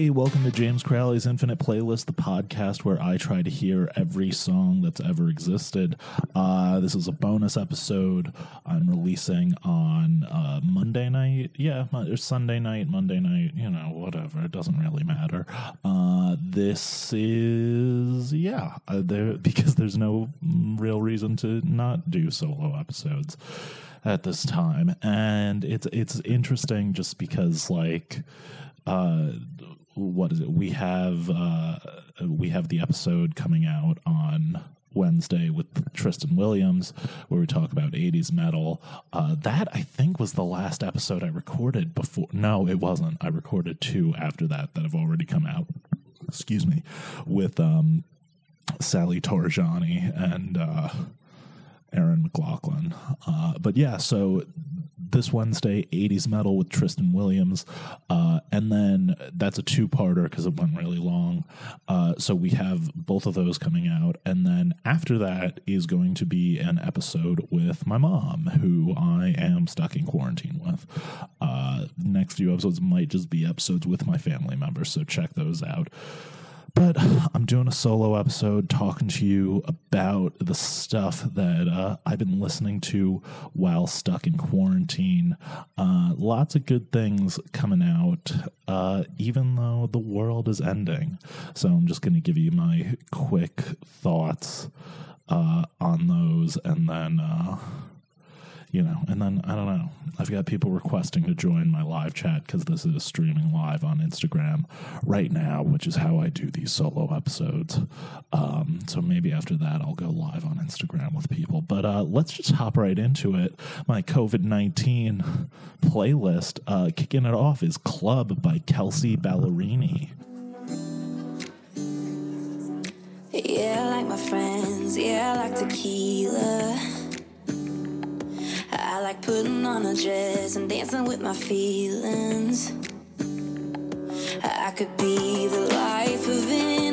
Hey, welcome to James Crowley's Infinite Playlist, the podcast where I try to hear every song that's ever existed. Uh, this is a bonus episode I'm releasing on uh, Monday night. Yeah, or Sunday night, Monday night, you know, whatever. It doesn't really matter. Uh, this is, yeah, uh, there because there's no real reason to not do solo episodes at this time. And it's, it's interesting just because, like, uh, what is it? We have uh, we have the episode coming out on Wednesday with Tristan Williams, where we talk about 80s metal. Uh, that I think was the last episode I recorded before. No, it wasn't. I recorded two after that that have already come out. Excuse me, with um, Sally Torjani and uh, Aaron McLaughlin. Uh, but yeah, so this Wednesday, 80s Metal with Tristan Williams. Uh, and then that's a two parter because it went really long. Uh, so we have both of those coming out. And then after that is going to be an episode with my mom, who I am stuck in quarantine with. Uh, next few episodes might just be episodes with my family members. So check those out. But I'm doing a solo episode talking to you about the stuff that uh, I've been listening to while stuck in quarantine. Uh, lots of good things coming out, uh, even though the world is ending. So I'm just going to give you my quick thoughts uh, on those and then uh, you know, and then I don't know. I've got people requesting to join my live chat because this is streaming live on Instagram right now, which is how I do these solo episodes. Um, so maybe after that, I'll go live on Instagram with people. But uh, let's just hop right into it. My COVID 19 playlist, uh, kicking it off, is Club by Kelsea Ballerini. Yeah, I like my friends. Yeah, I like tequila. I like putting on a dress and dancing with my feelings. I could be the life of any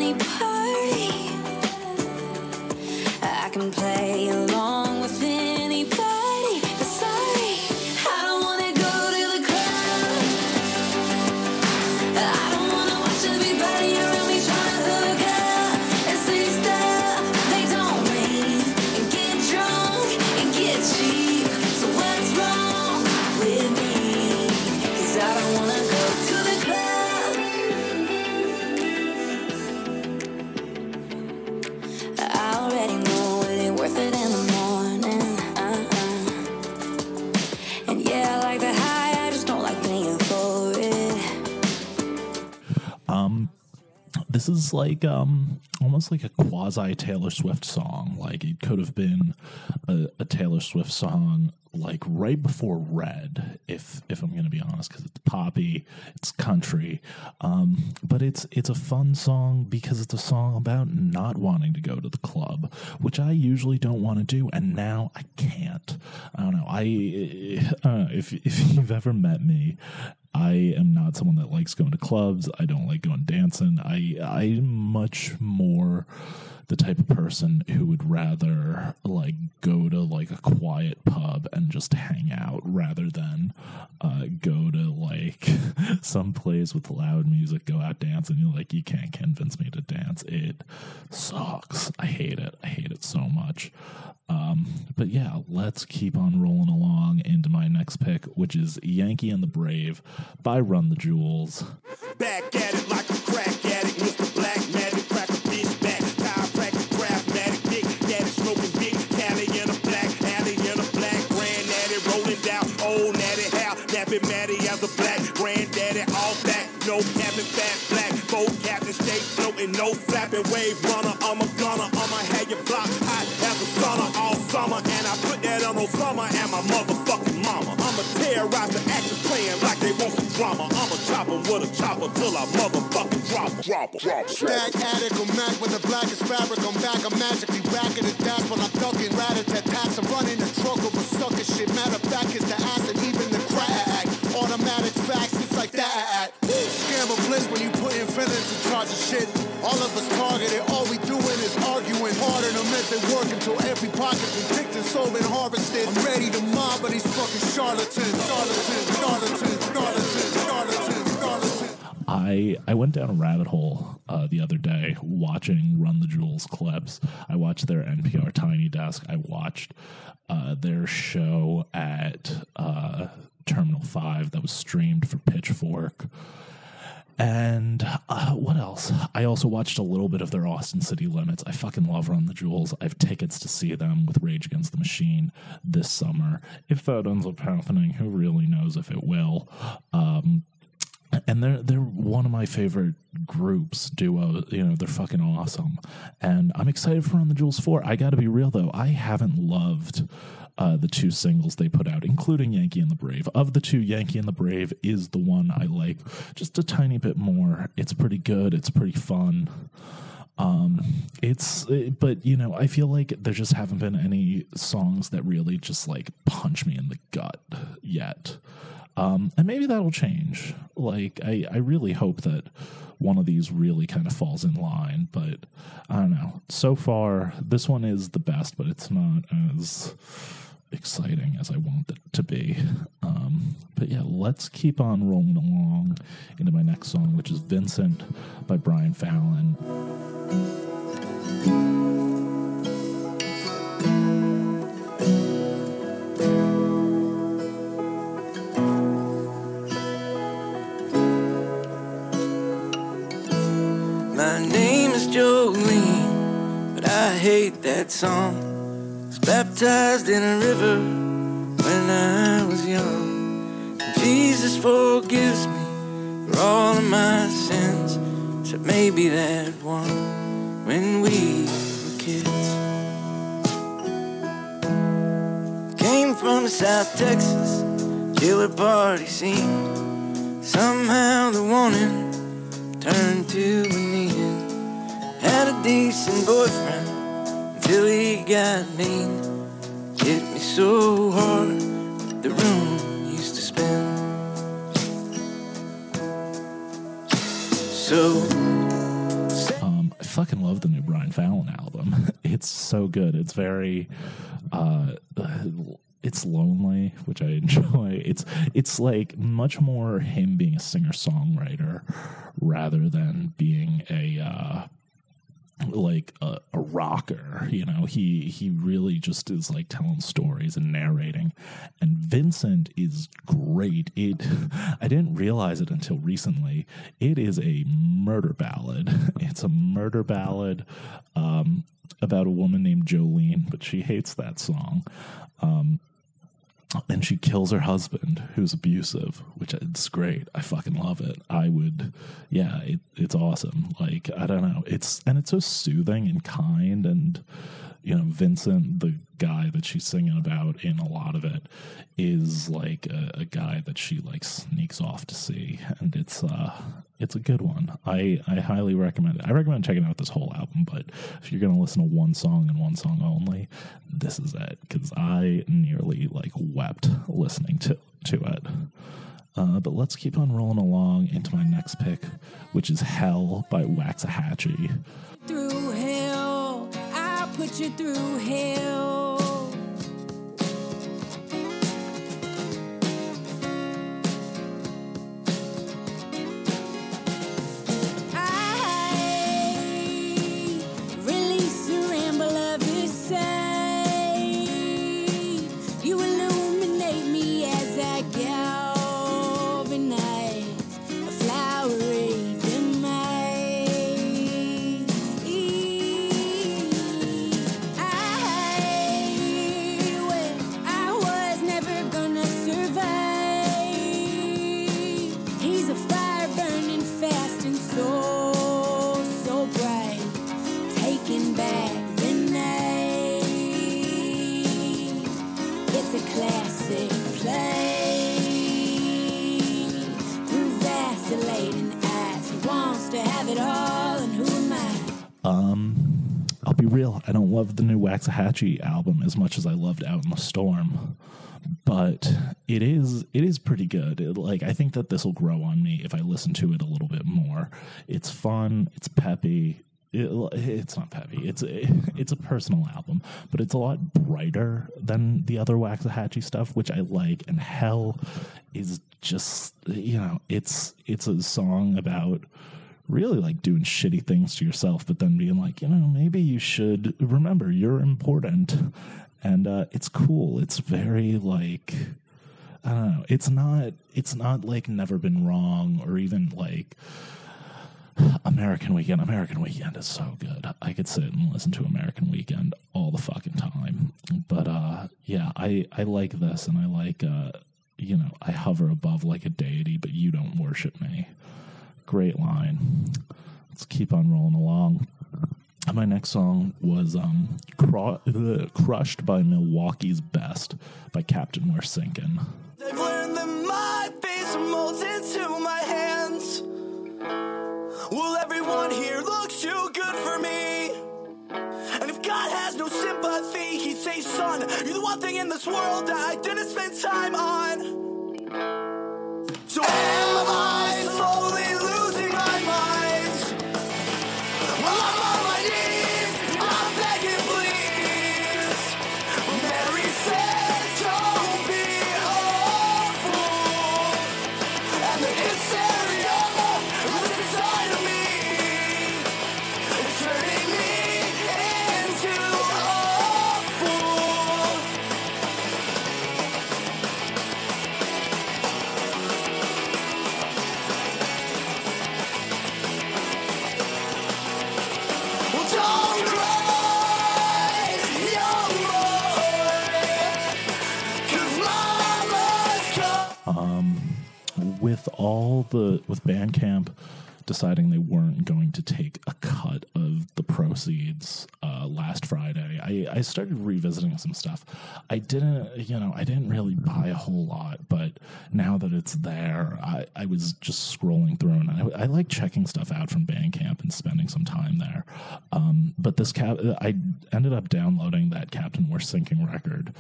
is like um almost like a quasi Taylor Swift song. Like it could have been a, a Taylor Swift song like right before Red, if if I'm gonna be honest, because it's poppy, it's country, um, but it's it's a fun song because it's a song about not wanting to go to the club, which I usually don't want to do, and now I can't. I don't know. I, if if you've ever met me I am not someone that likes going to clubs. I don't like going dancing. I I'm much more the type of person who would rather like go to like a quiet pub and just hang out rather than uh, go to like some place with loud music, go out dancing. You're like, you can't convince me to dance. It sucks. I hate it. I hate it so much. Um, but yeah, let's keep on rolling along into my next pick, which is Yankee and the Brave by Run the Jewels. Back at it no flapping wave runner. I'm a gunner, I'ma have your block hot as a sauna all summer, and I put that on Osama and my motherfucking mama. I'ma terrorize the actors playing like they want some drama. I'ma chop 'em with a chopper till I motherfucking drop. drop 'em. Drop 'em. Drop 'em. Stack attic or Mac with the black is fabric. I'm back, I'm magically feelings in charge of shit. All of us targeted, all we doing is arguing. Part of them as they work until every pocket's been picked and sold and harvested. I'm ready to mob, but these fucking charlatans. Charlatans, charlatans, charlatans, charlatans, charlatans. I I went down a rabbit hole uh, the other day watching Run the Jewels clips. I watched their NPR Tiny Desk. I watched uh, their show at uh, Terminal Five that was streamed for Pitchfork. And uh, what else? I also watched a little bit of their Austin City Limits. I fucking love Run the Jewels. I have tickets to see them with Rage Against the Machine this summer. If that ends up happening, who really knows if it will? Um, and they're they're one of my favorite groups duo you know they're fucking awesome. And i'm excited for Run the Jewels 4 i gotta be real though. I haven't loved uh, the two singles they put out including yankee and the brave. Of the two yankee and the brave is the one i like just a tiny bit more. It's pretty good. It's pretty fun. Um it's it- but you know i feel like there just haven't been any songs that really just like punch me in the gut yet um, and maybe that'll change. Like, I, I really hope that one of these really kind of falls in line, but I don't know. So far, this one is the best, but it's not as exciting as I want it to be. Um, but yeah, let's keep on rolling along into my next song, which is Vincent by Brian Fallon. Hate that song. Was baptized in a river when I was young. Jesus forgives me for all of my sins, except maybe that one when we were kids. Came from South Texas, killer party scene. Somehow the warning turned to a need. Had a decent boyfriend got mean. Hit me so hard, the room used to spin. So Um, I fucking love the new Brian Fallon album. It's so good. It's very, uh, it's lonely, which I enjoy. It's it's like much more him being a singer songwriter rather than being a. Uh, like a, a rocker you know he he really just is like telling stories and narrating. And vincent is great. It i didn't realize it until recently. It is a murder ballad. It's a murder ballad um about a woman named jolene but she hates that song. Um and she kills her husband who's abusive which it's great. I fucking love it. I would yeah it, it's awesome. Like i don't know. It's and it's so soothing and kind and you know vincent the guy that she's singing about in a lot of it is like a, a guy that she like sneaks off to see. And it's uh it's a good one. I i highly recommend it. I recommend checking out this whole album but if you're gonna listen to one song and one song only this is it. Because i nearly like wept listening to to it. Uh, but let's keep on rolling along into my next pick, which is Hell by Waxahatchee. through put you through hell. Waxahatchee album as much as I loved Out in the Storm, but it is it is pretty good. It, like I think that this will grow on me if I listen to it a little bit more. It's fun, it's peppy, it, it's not peppy. It's a, it's a personal album, but it's a lot brighter than the other Waxahatchee stuff, which I like. And Hell is just you know, it's it's a song about really like doing shitty things to yourself, but then being like, you know, maybe you should remember you're important, and uh, it's cool. It's very like. I don't know. It's not. It's not like never been wrong, or even like American Weekend. American Weekend is so good. I could sit and listen to American Weekend all the fucking time. But uh yeah, I I like this and I like uh you know, I hover above like a deity, but you don't worship me. Great line. Let's keep on rolling along. My next song was um Cru- uh, Crushed by Milwaukee's Best by Captain We're Sinking. Everyone here too good for me. And if God has no sympathy, say, son, you're the one thing in this world that I didn't spend time on. All the with Bandcamp deciding they weren't going to take a cut of the proceeds last Friday, I, I started revisiting some stuff. I didn't, you know, I didn't really buy a whole lot, but now that it's there, I, I was just scrolling through and I, I like checking stuff out from Bandcamp and spending some time there. Um, but this cap, I ended up downloading that Captain We're Sinking record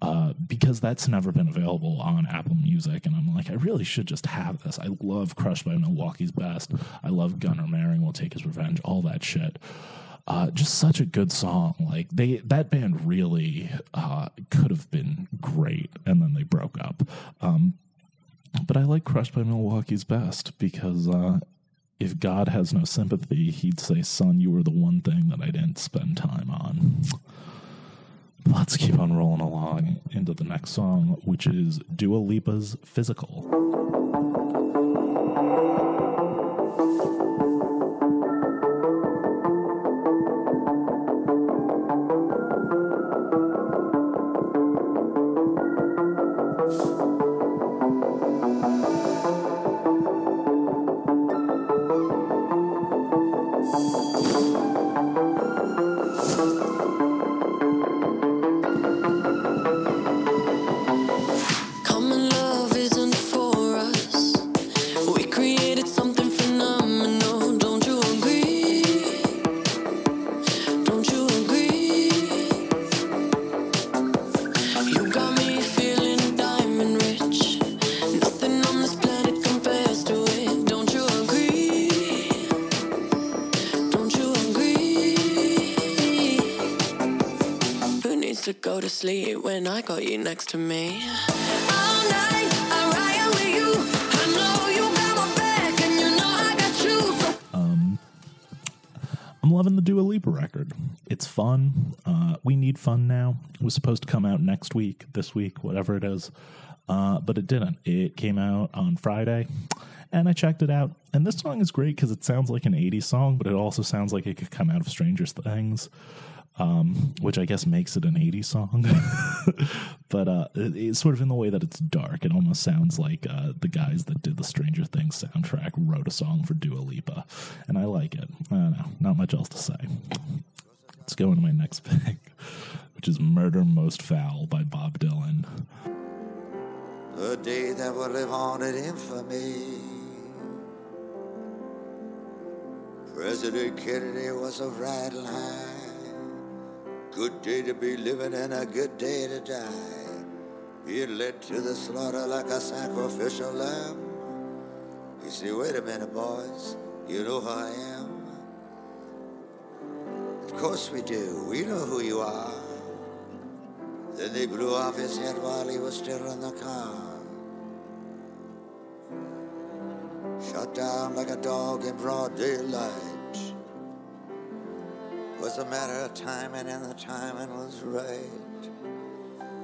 uh, because that's never been available on Apple Music, and I'm like, I really should just have this. I love Crushed by Milwaukee's Best. I love Gunnar Maring will take his revenge. All that shit. Uh, just such a good song. Like they, that band really uh, could have been great, and then they broke up. Um, but I like Crushed by Milwaukee's Best because uh, if God has no sympathy, he'd say, "Son, you were the one thing that I didn't spend time on." Let's keep on rolling along into the next song, which is Dua Lipa's Physical. To sleep when I got you next to me? All night, I ride with you. I know you got my back, and you know I got you. So I'm loving the Dua Lipa record. It's fun. Uh, we need fun now. It was supposed to come out next week, this week, whatever it is, uh, but it didn't. It came out on Friday, and I checked it out. And this song is great because it sounds like an 80s song, but it also sounds like it could come out of Stranger Things. Um, which I guess makes it an 80s song. but uh, it- it's sort of in the way that it's dark. It almost sounds like uh, the guys that did the Stranger Things soundtrack wrote a song for Dua Lipa. And I like it. I don't know. Not much else to say. Let's go into my next pick, which is Murder Most Foul by Bob Dylan. A day that will live on in infamy. President Kennedy was a high. Good day to be living and a good day to die. Being led to the slaughter like a sacrificial lamb. You see, wait a minute, boys. You know who I am. Of course we do. We know who you are. Then they blew off his head while he was still in the car. Shot down like a dog in broad daylight. Was a matter of timing, and the timing was right.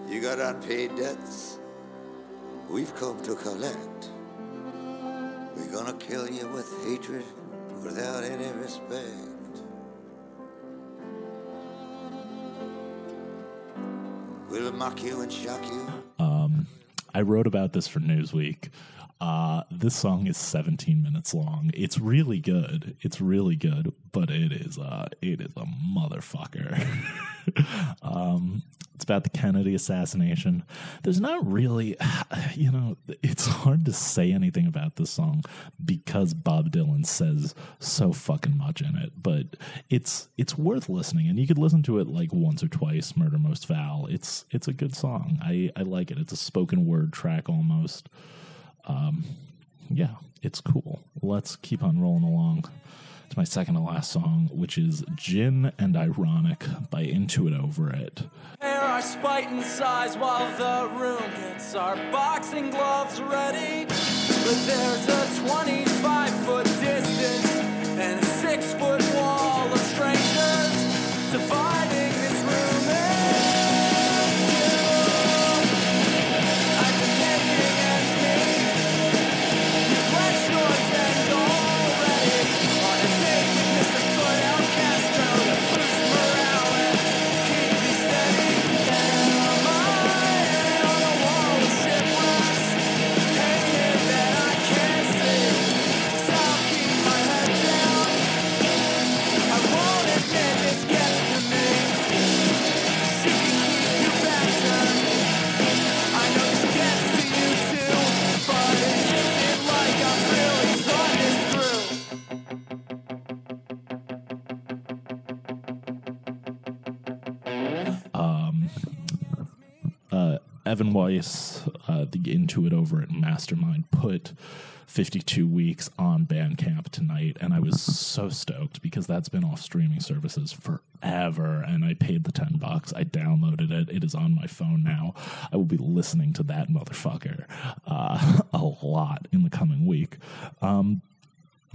You got unpaid debts. We've come to collect. We're gonna kill you with hatred without any respect. We'll mock you and shock you. Um, I wrote about this for Newsweek. Uh, this song is 17 minutes long. It's really good. It's really good, but it is uh, it is a motherfucker. um, it's about the Kennedy assassination. There's not really, you know, it's hard to say anything about this song because Bob Dylan says so fucking much in it. But it's it's worth listening, and you could listen to it like once or twice. Murder Most Foul. It's it's a good song. I I like it. It's a spoken word track almost. Um, yeah, it's cool. Let's keep on rolling along to my second to last song, which is Gin and Ironic by Into It Over It. Air our spite and size while the room gets our boxing gloves ready. But there's a 25 Evan Weiss, uh, the Into It Over It Mastermind, put 52 weeks on Bandcamp tonight, and I was so stoked because that's been off streaming services forever, and I paid the 10 bucks. I downloaded it. It is on my phone now. I will be listening to that motherfucker uh, a lot in the coming week. Um,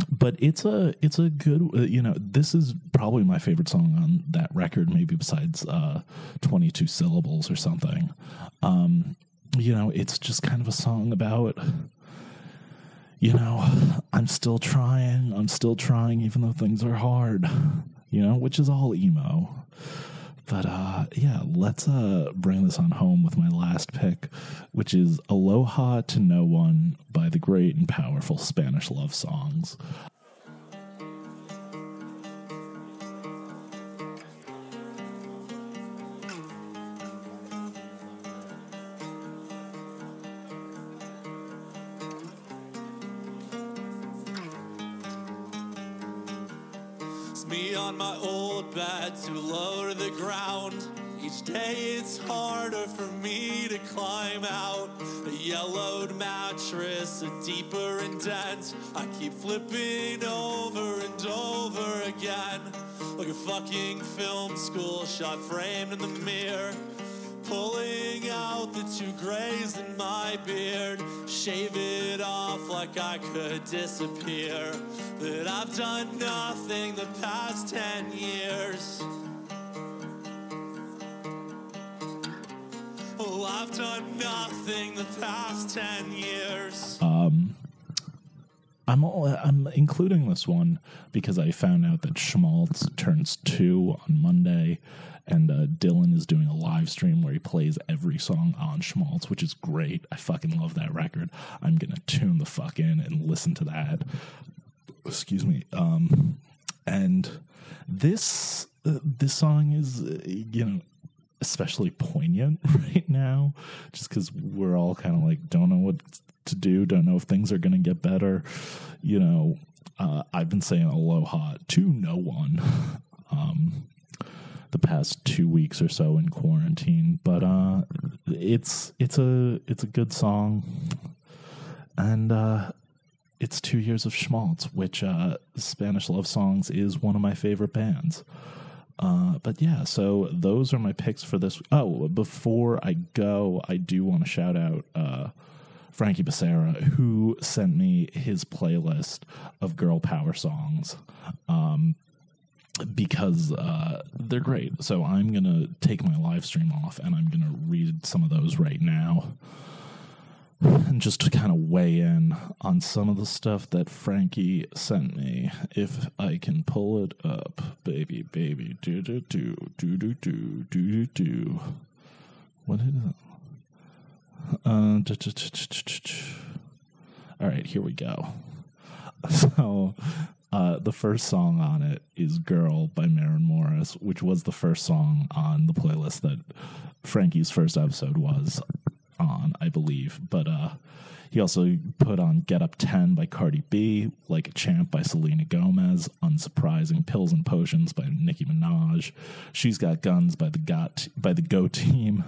but it's a it's a good uh, you know this is probably my favorite song on that record maybe besides uh 22 syllables or something. Um you know it's just kind of a song about you know i'm still trying i'm still trying even though things are hard you know which is all emo. But uh yeah let's uh bring this on home with my last pick which is aloha to no one by the great and powerful spanish love songs day it's harder for me to climb out. A yellowed mattress, a deeper indent. I keep flipping over and over again. Like a fucking film school shot framed in the mirror. Pulling out the two grays in my beard. Shave it off like I could disappear. That I've done nothing the past ten years. Oh, I've done nothing the past ten years. I'm all, I'm including this one because I found out that Schmaltz turns two on Monday, and uh, Dylan is doing a live stream where he plays every song on Schmaltz, which is great. I fucking love that record. I'm gonna tune the fuck in and listen to that. Excuse me. Um, and this uh, this song is uh, you know especially poignant right now just because we're all kind of like don't know what to do don't know if things are going to get better. You know uh, i've been saying aloha to no one um, the past two weeks or so in quarantine but uh, it's it's a it's a good song. And uh, it's two years of schmaltz which uh, spanish love songs is one of my favorite bands Uh, but yeah, so those are my picks for this. Oh, before I go, I do want to shout out uh, Frankie Becerra, who sent me his playlist of girl power songs. Um, because uh, they're great. So I'm going to take my live stream off and I'm going to read some of those right now. And just to kind of weigh in on some of the stuff that Frankie sent me, if I can pull it up, baby, baby, do do do do do do do do do. What is it? Uh, ch- ch- ch- all right, here we go. So, uh, the first song on it is "Girl" by Maren Morris, which was the first song on the playlist that Frankie's first episode was on, I believe. But uh, he also put on "Get Up 10" by Cardi B, "Like a Champ" by Selena Gomez, "Unsurprising," "Pills and Potions" by Nicki Minaj, "She's Got Guns" by the Got by the Go Team,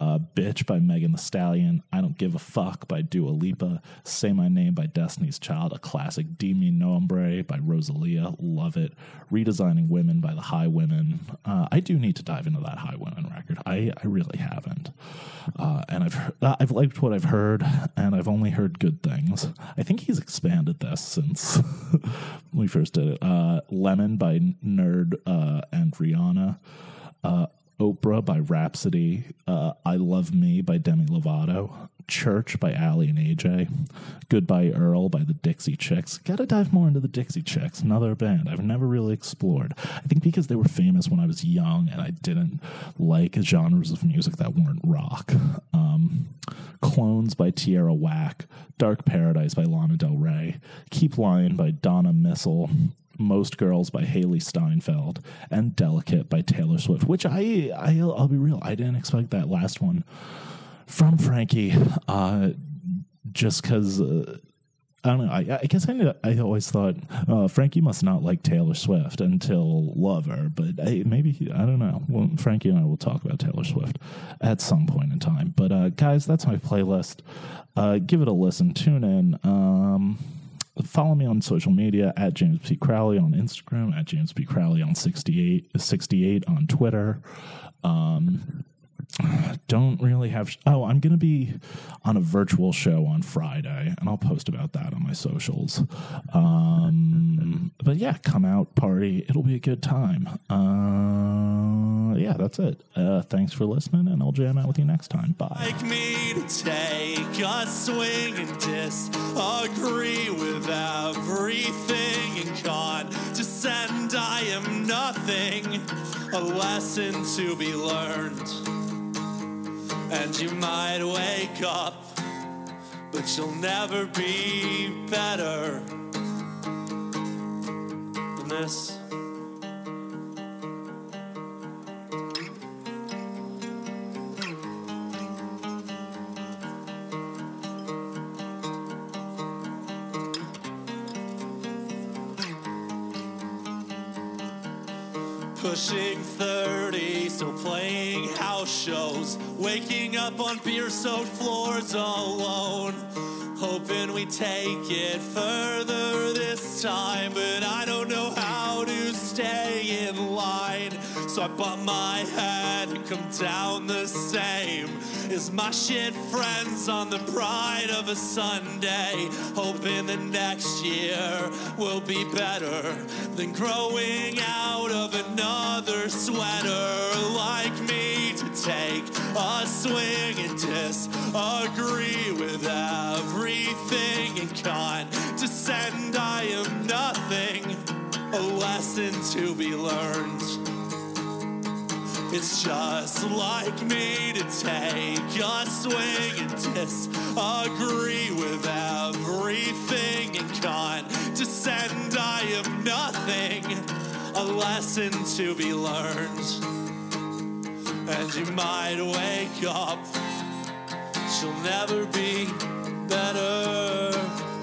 uh, "Bitch" by Megan Thee Stallion, "I Don't Give a Fuck" by Dua Lipa, "Say My Name" by Destiny's Child, a classic. "Di Mi Nombre" by Rosalia, love it, "Redesigning Women" by the Highwomen. Uh, I do need to dive into that Highwomen record. I I really haven't. Uh, and I've I've liked what I've heard, and I've only heard good things. I think he's expanded this since we first did it. Uh, Lemon by Nerd uh, and Rihanna, uh, Oprah by Rapsody, uh, I Love Me by Demi Lovato, Church by Aly and AJ, Goodbye Earl by the Dixie Chicks. Gotta dive more into the Dixie Chicks, another band I've never really explored. I think because they were famous when I was young and I didn't like genres of music that weren't rock. Um, Clones by Tierra Whack, Dark Paradise by Lana Del Rey, Keep Lying by Donna Missal, most Girls by Hailee Steinfeld and Delicate by Taylor Swift, which I, I I'll be real, I didn't expect that last one from Frankie, uh, just because. Uh, I don't know. I, I guess I, knew, I always thought uh, Frankie must not like Taylor Swift until Love Her, but I, maybe he, I don't know. Well, Frankie and I will talk about Taylor Swift at some point in time. But uh, guys, that's my playlist. Uh, give it a listen. Tune in. Um, follow me on social media at James P. Crowley on Instagram, at James P. Crowley on 68, 68 on Twitter. Um, don't really have. oh, I'm going to be on a virtual show on Friday, and I'll post about that on my socials. Um, but yeah, come out, party. It'll be a good time. Uh, yeah, that's it. Uh, thanks for listening, and I'll jam out with you next time. Bye. like me to take a swing and disagree with everything and condescend. I am nothing, a lesson to be learned. And you might wake up, but you'll never be better than this. Pushing 30, still playing house shows. Waking up on beer soaked floors alone. Hoping we take it further this time, but I don't know how to stay in line. So I bump my head and come down the same. Is my shit friends on the pride of a Sunday? Hoping the next year will be better than growing out of another sweater. Like me take a swing and disagree with everything and condescend. I am nothing, a lesson to be learned. It's just like me to take a swing and disagree with everything and condescend. I am nothing, a lesson to be learned. And you might wake up, she'll never be better.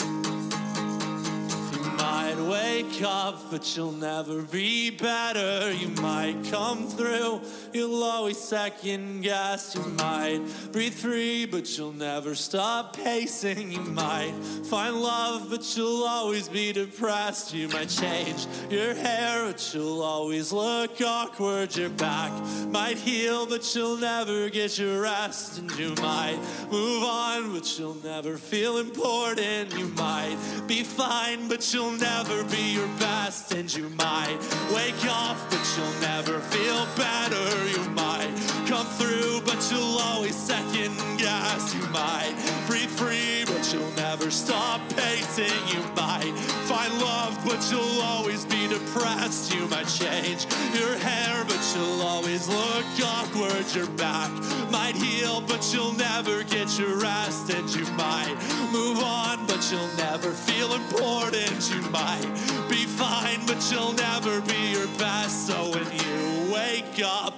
Wake up, but you'll never be better. You might come through, you'll always second guess. You might breathe free, but you'll never stop pacing. You might find love, but you'll always be depressed. You might change your hair, but you'll always look awkward. Your back might heal, but you'll never get your rest. And you might move on, but you'll never feel important. You might be fine, but you'll never be your best. And you might wake up, but you'll never feel better. You might come through, but you'll always second guess. You might breathe free, but you'll never stop pacing. You might find love, but you'll always be depressed. You might change your hair, but you'll always look awkward. Your back might heal, but you'll never get your rest. And you might move on, but you'll never feel important. You might be fine, but you'll never be your best. So when you wake up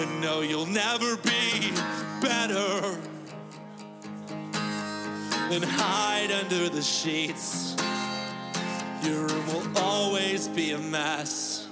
and know you'll never be better, then hide under the sheets. Your room will always be a mess.